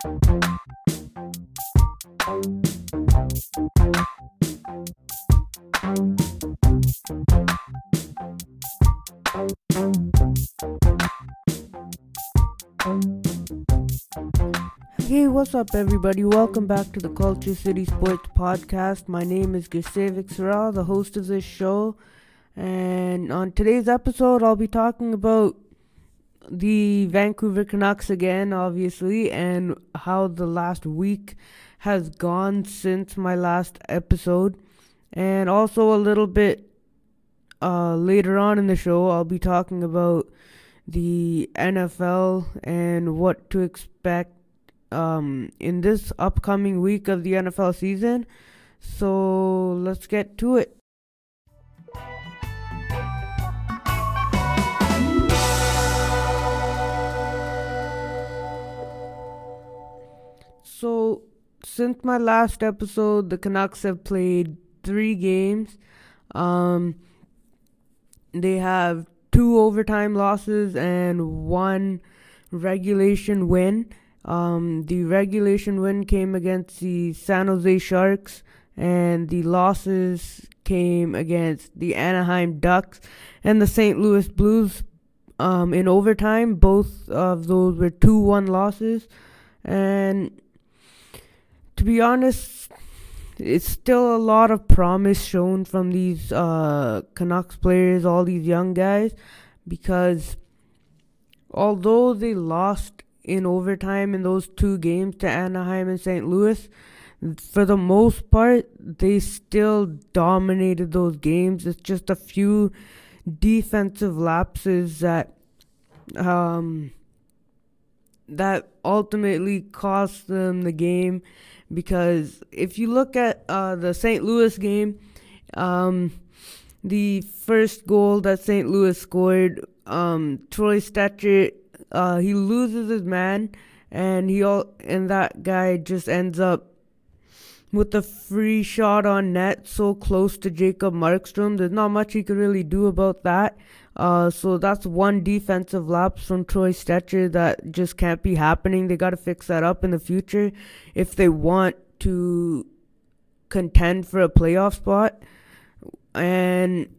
Hey, what's up, everybody? Welcome back to the Culture City Sports Podcast. My name is Gisevic Sorrell, the host of this show. And on today's episode, I'll be talking about the Vancouver Canucks again, obviously, and how the last week has gone since my last episode. And also, a little bit uh, later on in the show, I'll be talking about the NFL and what to expect um, in this upcoming week of the NFL season. So let's get to it. So, since my last episode, the Canucks have played three games. Um, they have two overtime losses and one regulation win. Um, the regulation win came against the San Jose Sharks, and the losses came against the Anaheim Ducks and the St. Louis Blues um, in overtime. Both of those were 2 1 losses. And to be honest, it's still a lot of promise shown from these uh, Canucks players, all these young guys, because although they lost in overtime in those two games to Anaheim and St. Louis, for the most part, they still dominated those games. It's just a few defensive lapses that um, that ultimately cost them the game. Because if you look at uh, the St. Louis game, um, the first goal that St. Louis scored, um, Troy Stecher uh, he loses his man, and he all and that guy just ends up with a free shot on net so close to Jacob Markstrom. There's not much he could really do about that. Uh, so that's one defensive lapse from Troy Stecher that just can't be happening. They got to fix that up in the future if they want to contend for a playoff spot. And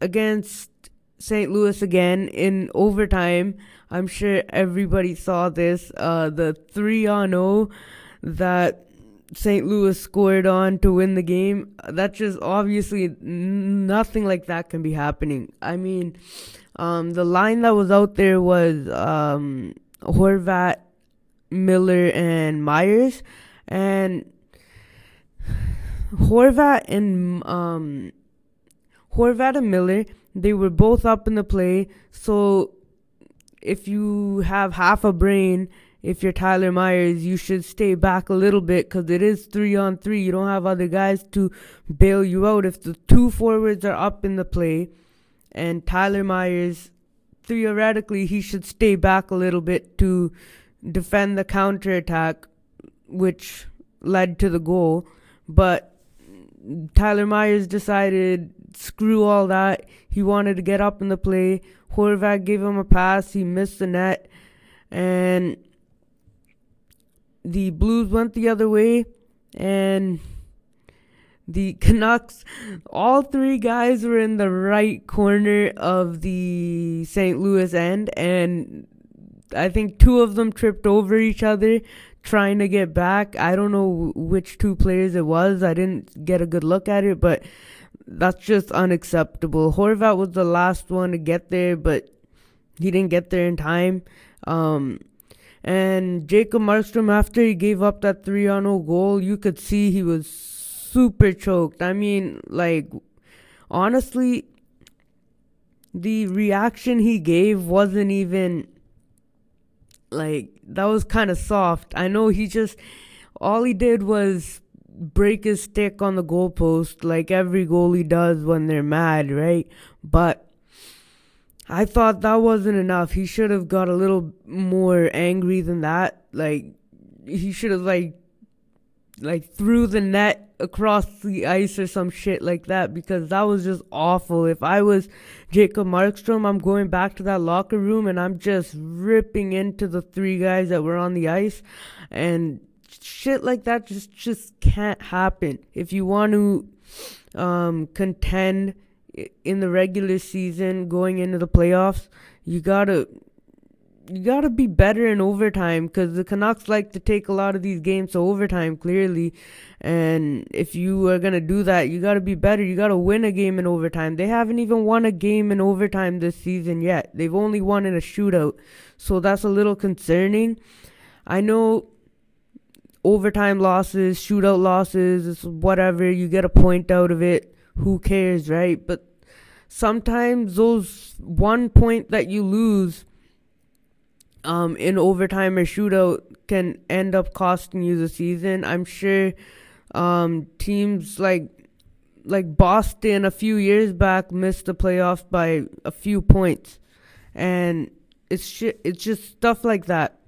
against St. Louis again in overtime, I'm sure everybody saw this. Uh, the 3 on 0 that St. Louis scored on to win the game. That's just obviously nothing like that can be happening. I mean, um, the line that was out there was um, Horvat, Miller, and Myers. And Horvat and um, Horvat and Miller, they were both up in the play. So if you have half a brain, if you're Tyler Myers, you should stay back a little bit because it is three on three. You don't have other guys to bail you out. If the two forwards are up in the play and Tyler Myers, theoretically, he should stay back a little bit to defend the counterattack, which led to the goal. But Tyler Myers decided, screw all that. He wanted to get up in the play. Horvat gave him a pass. He missed the net. And the Blues went the other way. And the Canucks, all three guys were in the right corner of the St. Louis end. And I think two of them tripped over each other trying to get back. I don't know which two players it was. I didn't get a good look at it, but that's just unacceptable. Horvat was the last one to get there, but he didn't get there in time. Um, and Jacob Markstrom, after he gave up that 3 on 0 goal, you could see he was super choked. I mean, like, honestly, the reaction he gave wasn't even like that was kind of soft. I know he just all he did was break his stick on the goalpost like every goalie does when they're mad, right? But I thought that wasn't enough. He should have got a little more angry than that. Like he should have like like threw the net across the ice or some shit like that because that was just awful. If I was Jacob Markstrom, I'm going back to that locker room and I'm just ripping into the three guys that were on the ice and shit like that just just can't happen. If you want to um, contend in the regular season going into the playoffs, you got to you got to be better in overtime because the Canucks like to take a lot of these games to overtime, clearly. And if you are to do that, you got to be better. You got to win a game in overtime. They haven't even won a game in overtime this season yet. They've only won in a shootout. So that's a little concerning. I know overtime losses, shootout losses, whatever. You get a point out of it. Who cares, right? But sometimes those one point that you lose um, in overtime or shootout can end up costing you the season. I'm sure um, teams like like Boston a few years back missed the playoffs by a few points, and it's shit. It's just stuff like that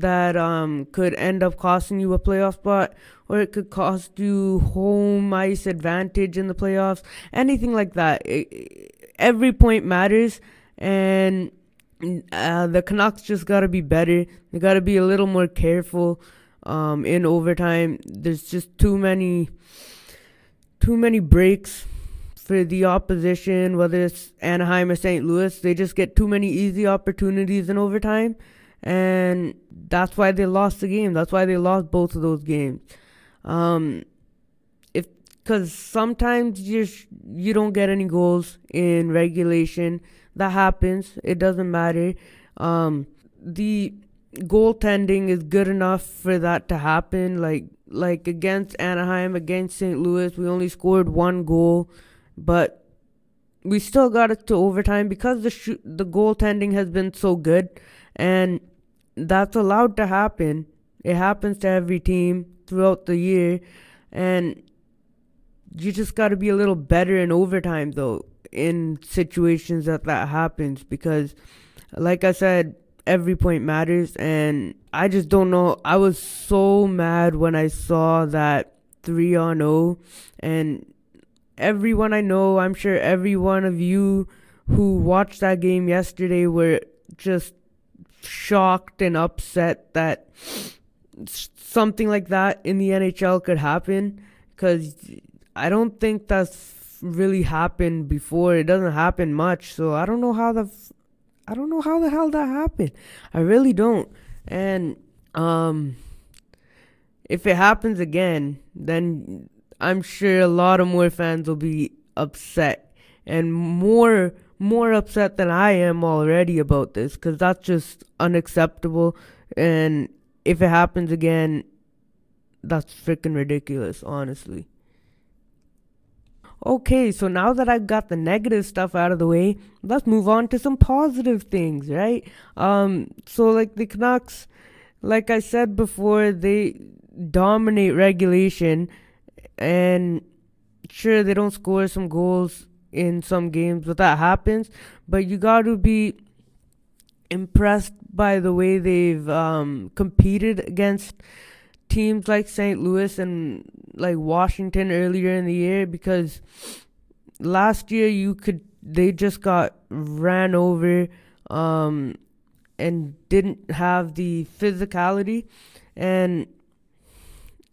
that um could end up costing you a playoff spot, or it could cost you home ice advantage in the playoffs. Anything like that. It, every point matters, and uh, the Canucks just got to be better. They got to be a little more careful um, in overtime. There's just too many, too many breaks for the opposition, whether it's Anaheim or St. Louis. They just get too many easy opportunities in overtime, and that's why they lost the game. That's why they lost both of those games. Um, if because sometimes you you don't get any goals in regulation that happens. It doesn't matter. Um, the goaltending is good enough for that to happen. Like like against Anaheim, against St. Louis, we only scored one goal, but we still got it to overtime because the sh- the goaltending has been so good, and that's allowed to happen. It happens to every team throughout the year, and you just got to be a little better in overtime, though in situations that that happens because like I said every point matters and I just don't know I was so mad when I saw that 3 on 0 and everyone I know I'm sure every one of you who watched that game yesterday were just shocked and upset that something like that in the NHL could happen cuz I don't think that's really happened before. It doesn't happen much, so I don't know how the f- I don't know how the hell that happened. I really don't. And um if it happens again, then I'm sure a lot of more fans will be upset and more more upset than I am already about this cuz that's just unacceptable and if it happens again that's freaking ridiculous, honestly. Okay, so now that I've got the negative stuff out of the way, let's move on to some positive things, right? Um, so like the Canucks, like I said before, they dominate regulation, and sure they don't score some goals in some games, but that happens. But you got to be impressed by the way they've um, competed against teams like St. Louis and like Washington earlier in the year because last year you could they just got ran over um and didn't have the physicality and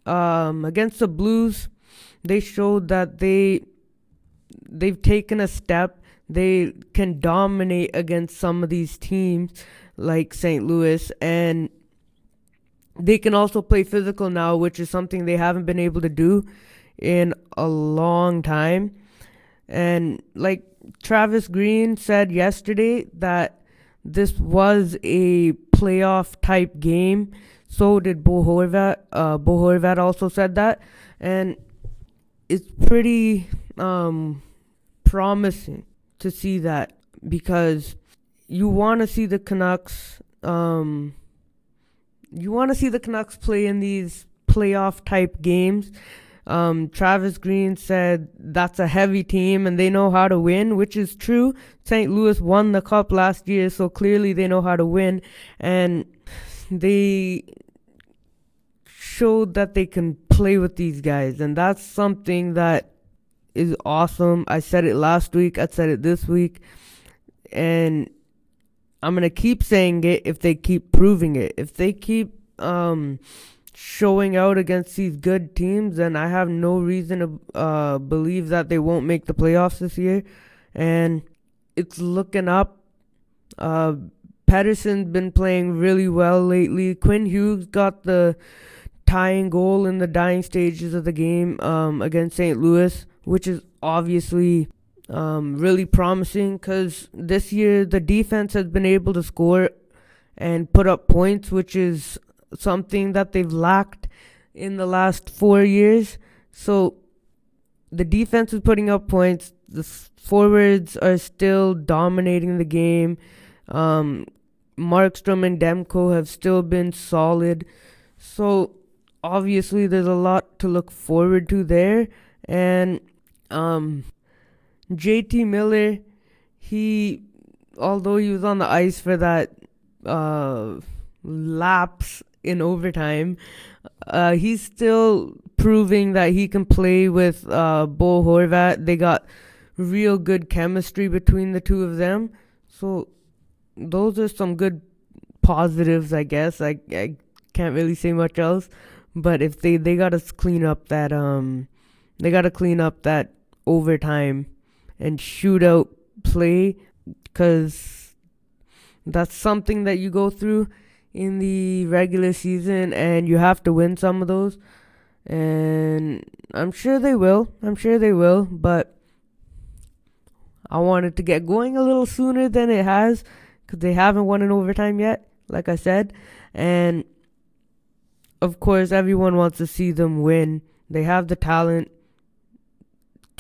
um against the Blues they showed that they they've taken a step they can dominate against some of these teams like St. Louis and they can also play physical now, which is something they haven't been able to do in a long time. And like Travis Green said yesterday, that this was a playoff type game. So did Bo Horvat. Uh, Bo Horvat also said that, and it's pretty um, promising to see that because you want to see the Canucks um, you want to see the Canucks play in these playoff type games. Um, Travis Green said that's a heavy team and they know how to win, which is true. St. Louis won the cup last year, so clearly they know how to win. And they showed that they can play with these guys, and that's something that is awesome. I said it last week, I said it this week, and I'm gonna keep saying it if they keep proving it. If they keep um, showing out against these good teams, then I have no reason to uh, believe that they won't make the playoffs this year. And it's looking up. Uh, Pettersson's been playing really well lately. Quinn Hughes got the tying goal in the dying stages of the game um, against St. Louis, which is obviously um, really promising because this year the defense has been able to score and put up points, which is something that they've lacked in the last four years. So the defense is putting up points. The forwards are still dominating the game. Um, Markstrom and Demko have still been solid. So obviously there's a lot to look forward to there. And um, JT Miller, he although he was on the ice for that uh, lapse in overtime, uh, he's still proving that he can play with uh, Bo Horvat. They got real good chemistry between the two of them. So those are some good positives, I guess. I I can't really say much else, but if they they gotta clean up that um, they gotta clean up that overtime and shootout play, cause that's something that you go through in the regular season, and you have to win some of those. And I'm sure they will. I'm sure they will, but I wanted to get going a little sooner than it has because they haven't won in overtime yet, like I said. And of course, everyone wants to see them win. They have the talent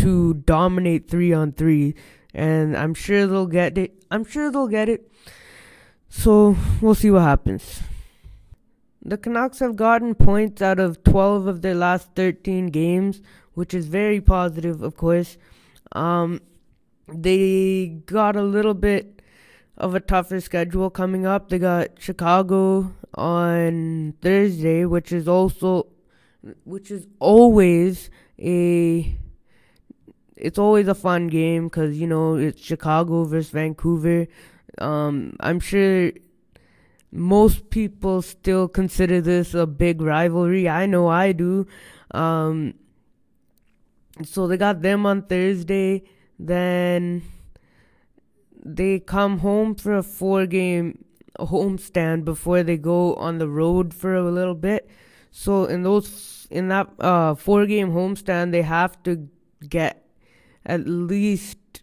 to dominate three on three, and I'm sure they'll get it. I'm sure they'll get it. So we'll see what happens. The Canucks have gotten points out of 12 of their last 13 games, which is very positive, of course. Um, they got a little bit of a tougher schedule coming up. They got Chicago on Thursday, which is also which is always a it's always a fun game because you know it's Chicago versus Vancouver. Um, I'm sure most people still consider this a big rivalry. I know I do. Um, so they got them on Thursday. Then they come home for a four game homestand before they go on the road for a little bit. So in those in that uh, four game homestand, they have to get at least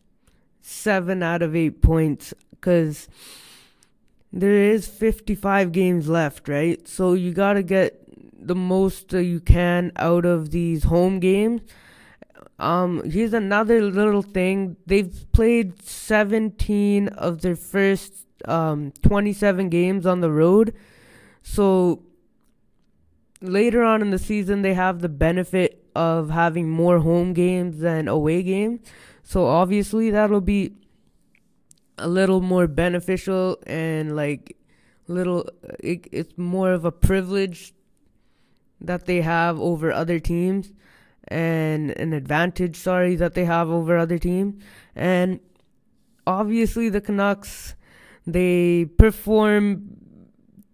seven out of eight points because there is 55 games left, right? So you got to get the most you can out of these home games. Um, here's another little thing. They've played 17 of their first um, 27 games on the road. So later on in the season, they have the benefit of having more home games than away games. So obviously, that'll be a little more beneficial and like little it, it's more of a privilege that they have over other teams and an advantage sorry that they have over other teams and obviously the Canucks they perform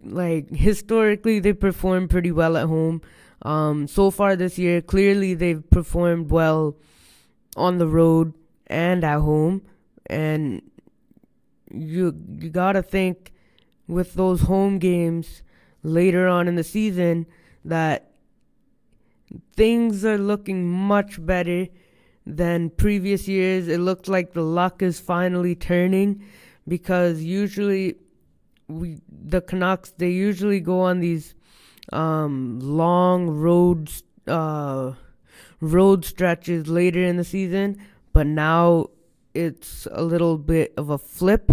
like historically they perform pretty well at home um so far this year clearly they've performed well on the road and at home and you you gotta think with those home games later on in the season that things are looking much better than previous years. It looks like the luck is finally turning because usually we the Canucks they usually go on these um, long roads uh, road stretches later in the season, but now it's a little bit of a flip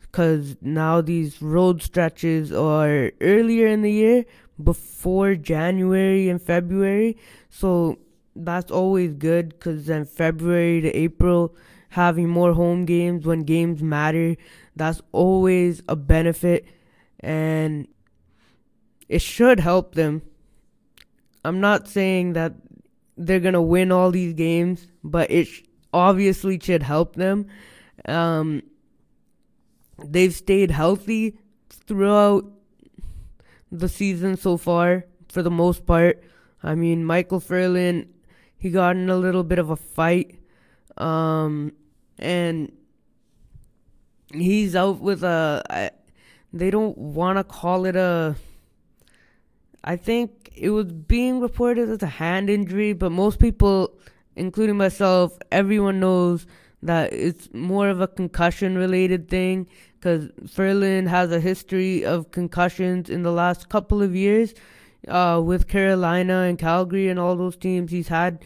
because now these road stretches are earlier in the year before January and February. So that's always good because then February to April, having more home games when games matter, that's always a benefit and it should help them I'm not saying that they're gonna win all these games, but it sh- obviously should help them. Um, they've stayed healthy throughout the season so far, for the most part. I mean, Michael Ferland, he got in a little bit of a fight, um, and he's out with a. I, they don't want to call it a. I think it was being reported as a hand injury, but most people, including myself, everyone knows that it's more of a concussion related thing because Ferland has a history of concussions in the last couple of years uh, with Carolina and Calgary and all those teams. He's had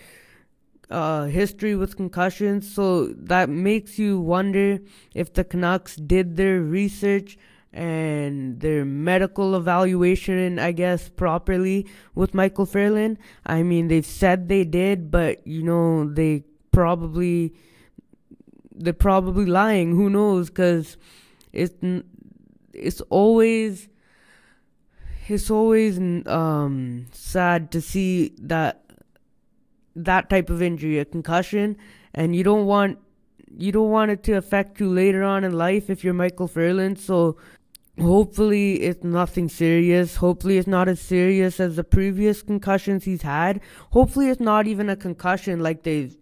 uh, history with concussions, so that makes you wonder if the Canucks did their research and their medical evaluation, I guess, properly with Michael Ferland. I mean, they've said they did, but you know, they probably they're probably lying. Who knows? Because it's it's always it's always um sad to see that that type of injury, a concussion, and you don't want you don't want it to affect you later on in life if you're Michael Ferland. So hopefully it's nothing serious. Hopefully it's not as serious as the previous concussions he's had. Hopefully it's not even a concussion like they've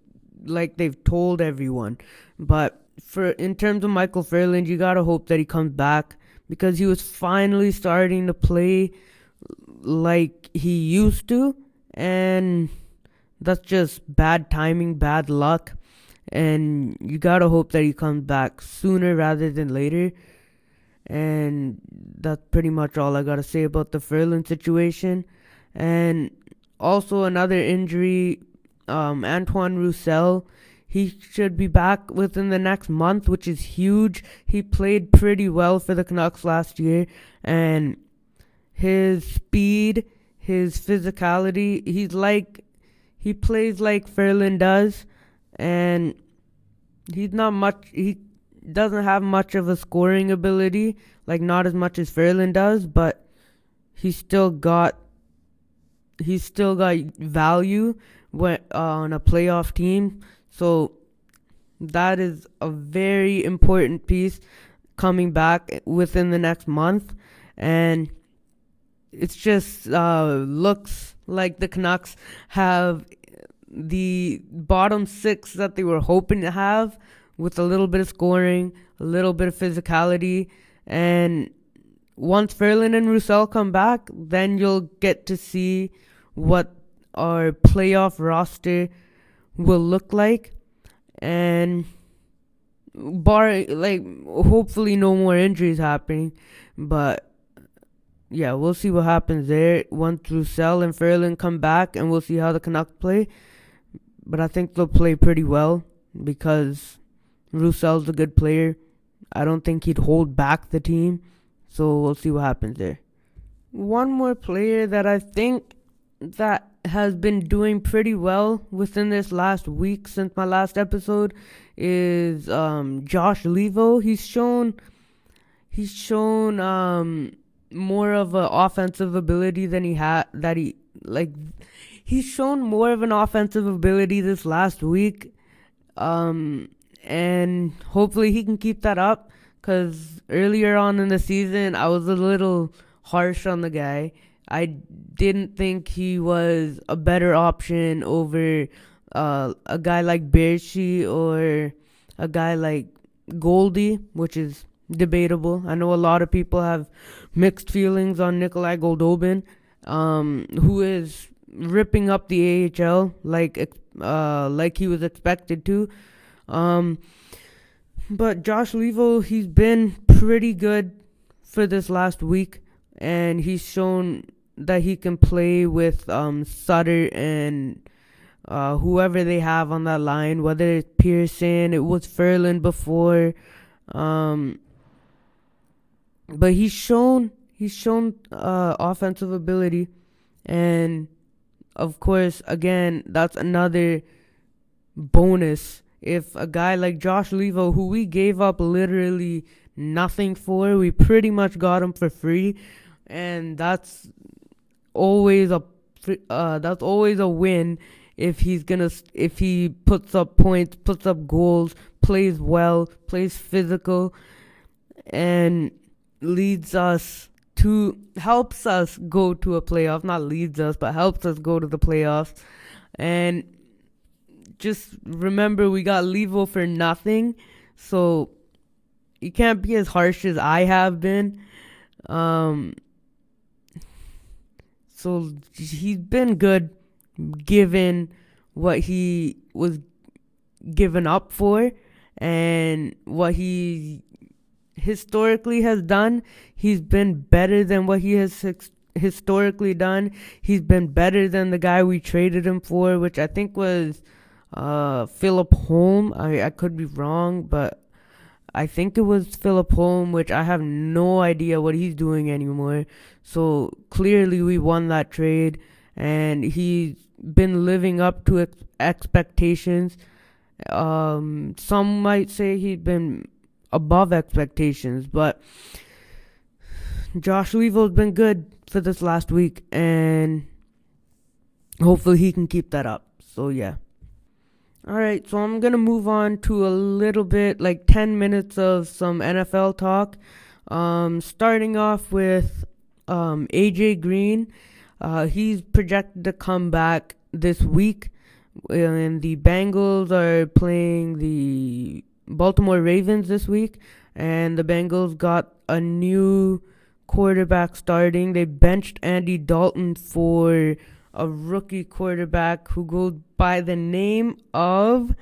like they've told everyone. But for in terms of Michael Ferland, you gotta hope that he comes back because he was finally starting to play like he used to, and that's just bad timing, bad luck, and you gotta hope that he comes back sooner rather than later. And that's pretty much all I gotta say about the Ferland situation. And also another injury, um, Antoine Roussel he should be back within the next month, which is huge. He played pretty well for the Canucks last year, and his speed, his physicality, he's like he plays like Ferland does, and he's not much. He doesn't have much of a scoring ability, like not as much as Ferland does, but he's still got he's still got value when uh, on a playoff team. So that is a very important piece coming back within the next month. And it's just uh, looks like the Canucks have the bottom six that they were hoping to have with a little bit of scoring, a little bit of physicality, and once Ferland and Roussel come back, then you'll get to see what our playoff roster will look like. And bar like hopefully no more injuries happening. But yeah we'll see what happens there once Roussel and Ferland come back and we'll see how the Canucks play. But I think they'll play pretty well because Roussel's a good player. I don't think he'd hold back the team. So we'll see what happens there. One more player that I think that has been doing pretty well within this last week since my last episode is um, Josh Leivo. He's shown he's shown um, more of an offensive ability than he had that he like he's shown more of an offensive ability this last week. Um, and hopefully he can keep that up cuz earlier on in the season I was a little harsh on the guy I didn't think he was a better option over uh, a guy like Baertschi or a guy like Goldie, which is debatable. I know a lot of people have mixed feelings on Nikolai Goldobin, um, who is ripping up the AHL like uh, like he was expected to. Um, but Josh Leivo, he's been pretty good for this last week, and he's shown that he can play with um, Sutter and uh, whoever they have on that line, whether it's Pearson, it was Ferland before, um, but he's shown he's shown uh, offensive ability, and of course, again, that's another bonus. If a guy like Josh Leivo, who we gave up literally nothing for, we pretty much got him for free, and that's always a uh, that's always a win if he's gonna if he puts up points, puts up goals, plays well, plays physical, and leads us to helps us go to a playoff. Not leads us, but helps us go to the playoffs. And just remember, we got Leivo for nothing, so you can't be as harsh as I have been. Um, so he's been good given what he was given up for and what he historically has done. He's been better than what he has historically done. He's been better than the guy we traded him for, which I think was uh, Philip Holm. I, I could be wrong, but I think it was Philip Holm, which I have no idea what he's doing anymore. So clearly, we won that trade, and he's been living up to ex- expectations. Um, some might say he's been above expectations, but Josh Leivo's been good for this last week, and hopefully he can keep that up. So yeah. All right, so I'm gonna move on to a little bit, like 10 minutes of some NFL talk. Um, starting off with um, AJ Green. Uh, he's projected to come back this week, and the Bengals are playing the Baltimore Ravens this week, and the Bengals got a new quarterback starting. They benched Andy Dalton for a rookie quarterback who goes by the name of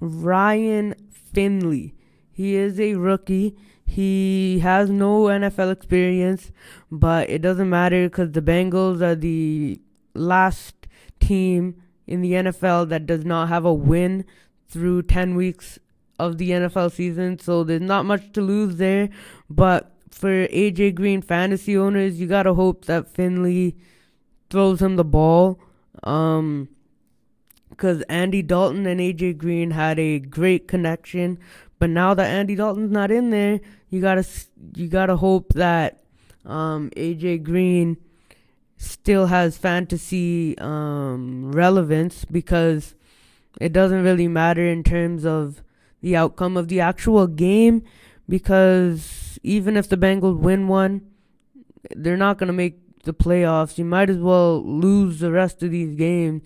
Ryan Finley. He is a rookie. He has no NFL experience, but it doesn't matter because the Bengals are the last team in the NFL that does not have a win through 10 weeks of the NFL season, so there's not much to lose there. But for AJ Green fantasy owners, you gotta hope that Finley throws him the ball. Um, because Andy Dalton and AJ Green had a great connection, but now that Andy Dalton's not in there, you gotta you gotta hope that um, AJ Green still has fantasy um, relevance because it doesn't really matter in terms of the outcome of the actual game because even if the Bengals win one, they're not to make the playoffs. You might as well lose the rest of these games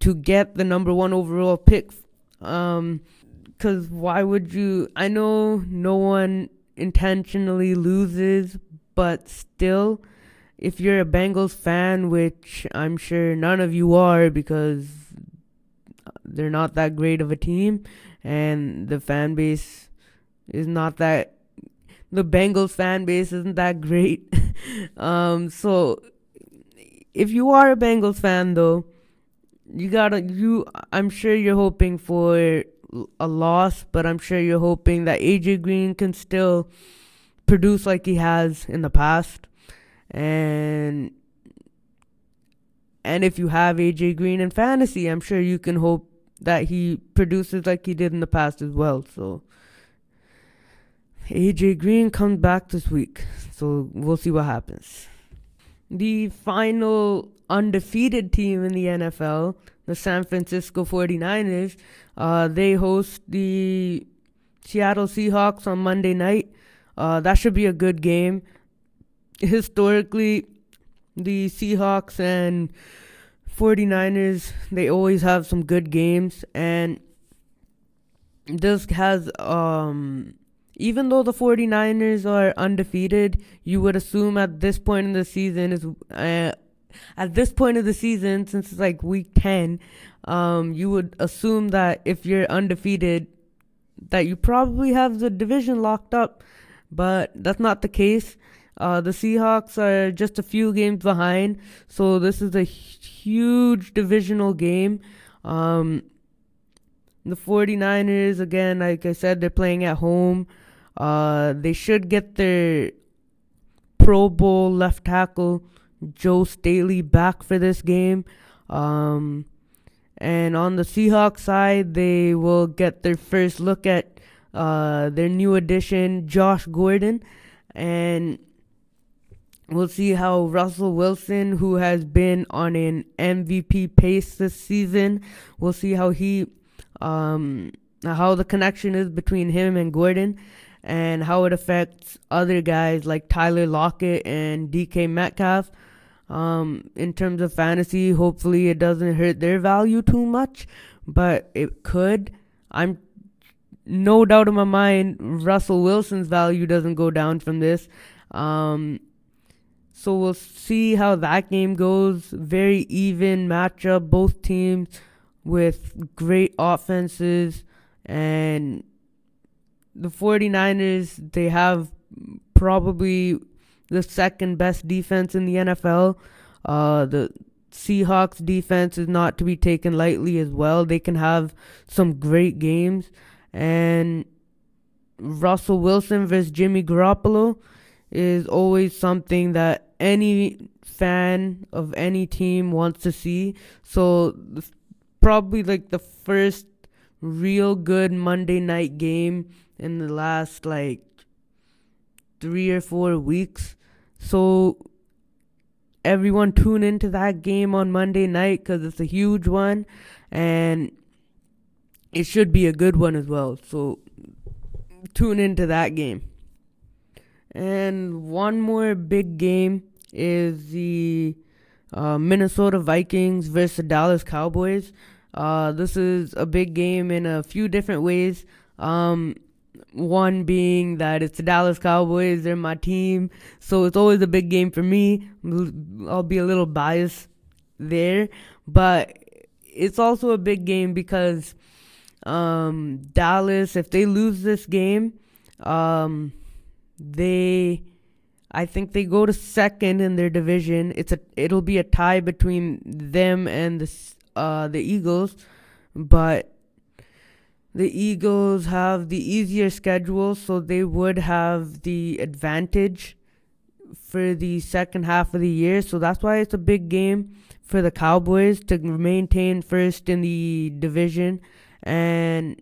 to get the number one overall pick. Um, because why would you? I know no one intentionally loses, but still, if you're a Bengals fan, which I'm sure none of you are because they're not that great of a team, and the fan base is not that the Bengals fan base isn't that great. um, so if you are a Bengals fan though, you gotta you I'm sure you're hoping for a loss, but I'm sure you're hoping that AJ Green can still produce like he has in the past. And and if you have AJ Green in fantasy, I'm sure you can hope that he produces like he did in the past as well. So AJ Green comes back this week. So we'll see what happens. The final undefeated team in the NFL, the San Francisco 49ers, uh, they host the Seattle Seahawks on Monday night. Uh, that should be a good game. Historically, the Seahawks and 49ers, they always have some good games and this has um even though the 49ers are undefeated, you would assume at this point in the season is uh, at this point of the season since it's like week 10, um you would assume that if you're undefeated that you probably have the division locked up, but that's not the case. Uh, the Seahawks are just a few games behind, so this is a huge divisional game. Um, the 49ers, again, like I said, they're playing at home. Uh, they should get their Pro Bowl left tackle, Joe Staley, back for this game. Um, and on the Seahawks side, they will get their first look at uh, their new addition, Josh Gordon. And We'll see how Russell Wilson, who has been on an MVP pace this season, we'll see how he, um, how the connection is between him and Gordon, and how it affects other guys like Tyler Lockett and DK Metcalf. Um, in terms of fantasy, hopefully it doesn't hurt their value too much, but it could. I'm no doubt in my mind Russell Wilson's value doesn't go down from this. Um, so we'll see how that game goes. Very even matchup, both teams with great offenses and the 49ers they have probably the second best defense in the NFL. Uh, the Seahawks defense is not to be taken lightly as well. They can have some great games and Russell Wilson versus Jimmy Garoppolo is always something that any fan of any team wants to see. So probably like the first real good Monday night game in the last like 3 or 4 weeks. So everyone tune into that game on Monday night cuz it's a huge one and it should be a good one as well. So tune into that game. And one more big game is the uh, Minnesota Vikings versus the Dallas Cowboys. Uh, this is a big game in a few different ways. Um, one being that it's the Dallas Cowboys, they're my team, so it's always a big game for me. I'll be a little biased there, but it's also a big game because um, Dallas, if they lose this game, um, they, I think they go to second in their division. It's a, it'll be a tie between them and the, uh, the Eagles, but the Eagles have the easier schedule, so they would have the advantage for the second half of the year. So that's why it's a big game for the Cowboys to maintain first in the division and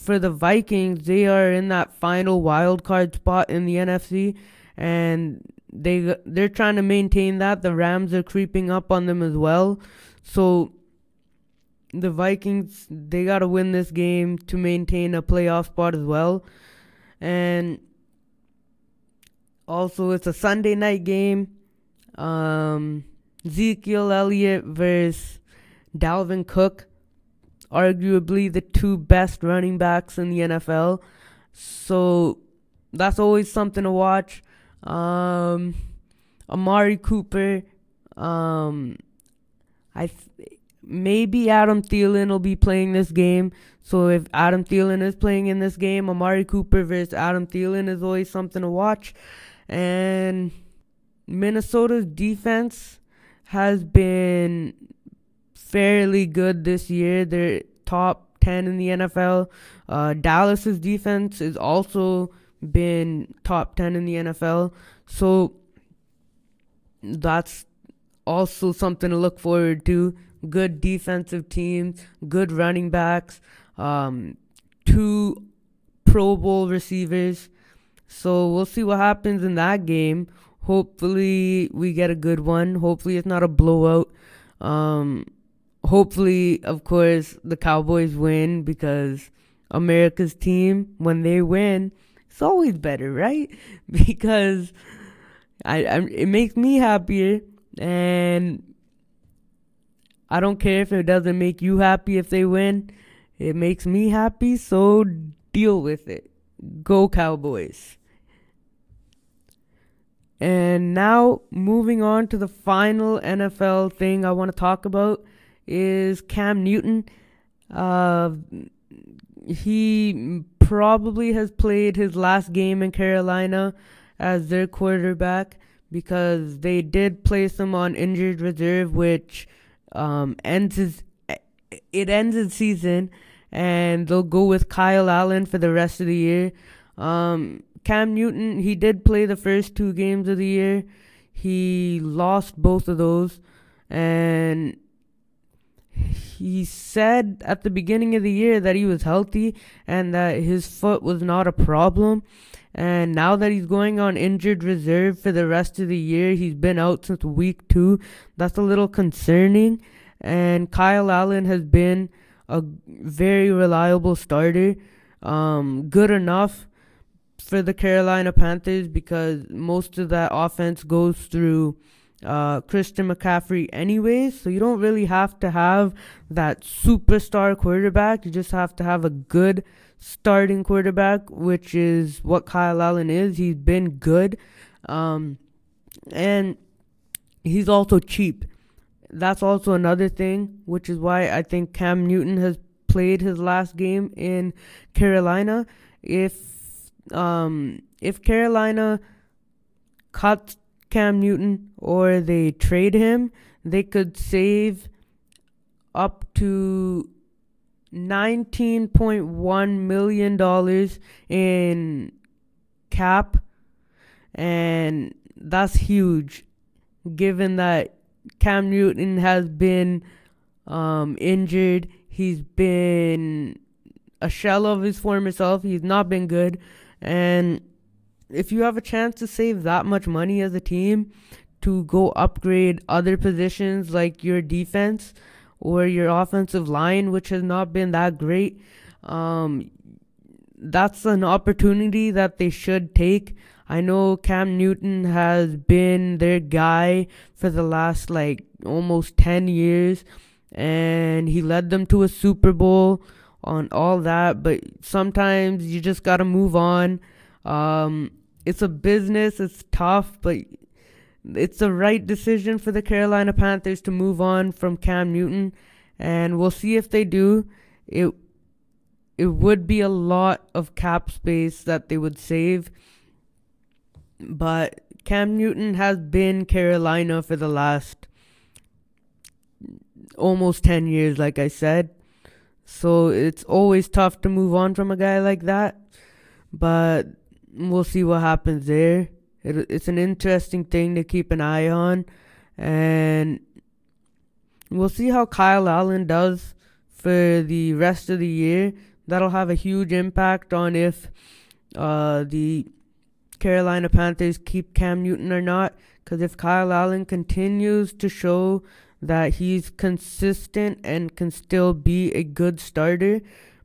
for the Vikings, they are in that final wild card spot in the NFC, and they they're trying to maintain that. The Rams are creeping up on them as well, so the Vikings they got to win this game to maintain a playoff spot as well, and also it's a Sunday night game. Um, Ezekiel Elliott versus Dalvin Cook arguably the two best running backs in the NFL. So that's always something to watch. Um, Amari Cooper. Um, I th- maybe Adam Thielen will be playing this game. So if Adam Thielen is playing in this game, Amari Cooper versus Adam Thielen is always something to watch. And Minnesota's defense has been fairly good this year. They're top 10 in the NFL. Uh, Dallas's defense has also been top 10 in the NFL. So that's also something to look forward to. Good defensive teams, good running backs, um, two Pro Bowl receivers. So we'll see what happens in that game. Hopefully we get a good one. Hopefully it's not a blowout. Um, hopefully, of course, the Cowboys win because America's team, when they win, it's always better, right? Because I, I it makes me happier, and I don't care if it doesn't make you happy if they win. It makes me happy, so deal with it. Go Cowboys. And now, moving on to the final NFL thing I want to talk about is Cam Newton. Uh, he probably has played his last game in Carolina as their quarterback because they did place him on injured reserve, which um, ends his it ends his season, and they'll go with Kyle Allen for the rest of the year. Um, Cam Newton, he did play the first two games of the year. He lost both of those, and he said at the beginning of the year that he was healthy and that his foot was not a problem. And now that he's going on injured reserve for the rest of the year, he's been out since week two. That's a little concerning. And Kyle Allen has been a very reliable starter. Um, good enough for the Carolina Panthers because most of that offense goes through uh, Christian McCaffrey anyways. So you don't really have to have that superstar quarterback. You just have to have a good starting quarterback, which is what Kyle Allen is. He's been good. Um, and he's also cheap. That's also another thing, which is why I think Cam Newton has played his last game in Carolina. If um, if Carolina cuts Cam Newton or they trade him, they could save up to $19.1 million in cap. And that's huge given that Cam Newton has been um, injured. He's been a shell of his former self. He's not been good. And if you have a chance to save that much money as a team to go upgrade other positions like your defense or your offensive line, which has not been that great, um, that's an opportunity that they should take. I know Cam Newton has been their guy for the last like almost 10 years and he led them to a Super Bowl on all that, but sometimes you just got to move on. Um, it's a business, it's tough, but it's the right decision for the Carolina Panthers to move on from Cam Newton, and we'll see if they do. It it would be a lot of cap space that they would save, but Cam Newton has been Carolina for the last almost 10 years, like I said. So it's always tough to move on from a guy like that. But we'll see what happens there. It, it's an interesting thing to keep an eye on. And we'll see how Kyle Allen does for the rest of the year. That'll have a huge impact on if uh, the Carolina Panthers keep Cam Newton or not. Because if Kyle Allen continues to show that he's consistent and can still be a good starter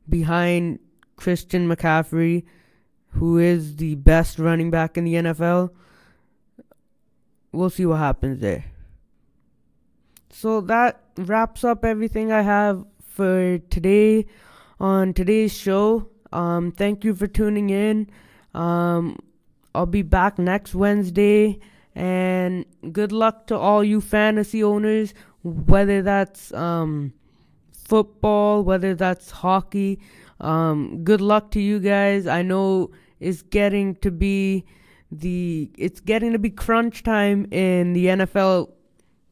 behind Christian McCaffrey, who is the best running back in the NFL. We'll see what happens there. So that wraps up everything I have for today on today's show. Um, thank you for tuning in. Um, I'll be back next Wednesday. And good luck to all you fantasy owners, whether that's um, football, whether that's hockey. Um, good luck to you guys. I know it's getting to be the it's getting to be crunch time in the NFL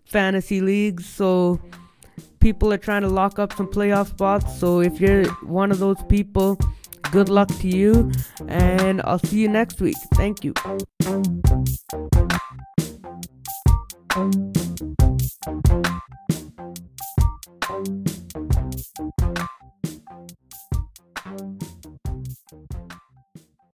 fantasy leagues, so people are trying to lock up some playoff spots. So if you're one of those people, good luck to you, and I'll see you next week. Thank you.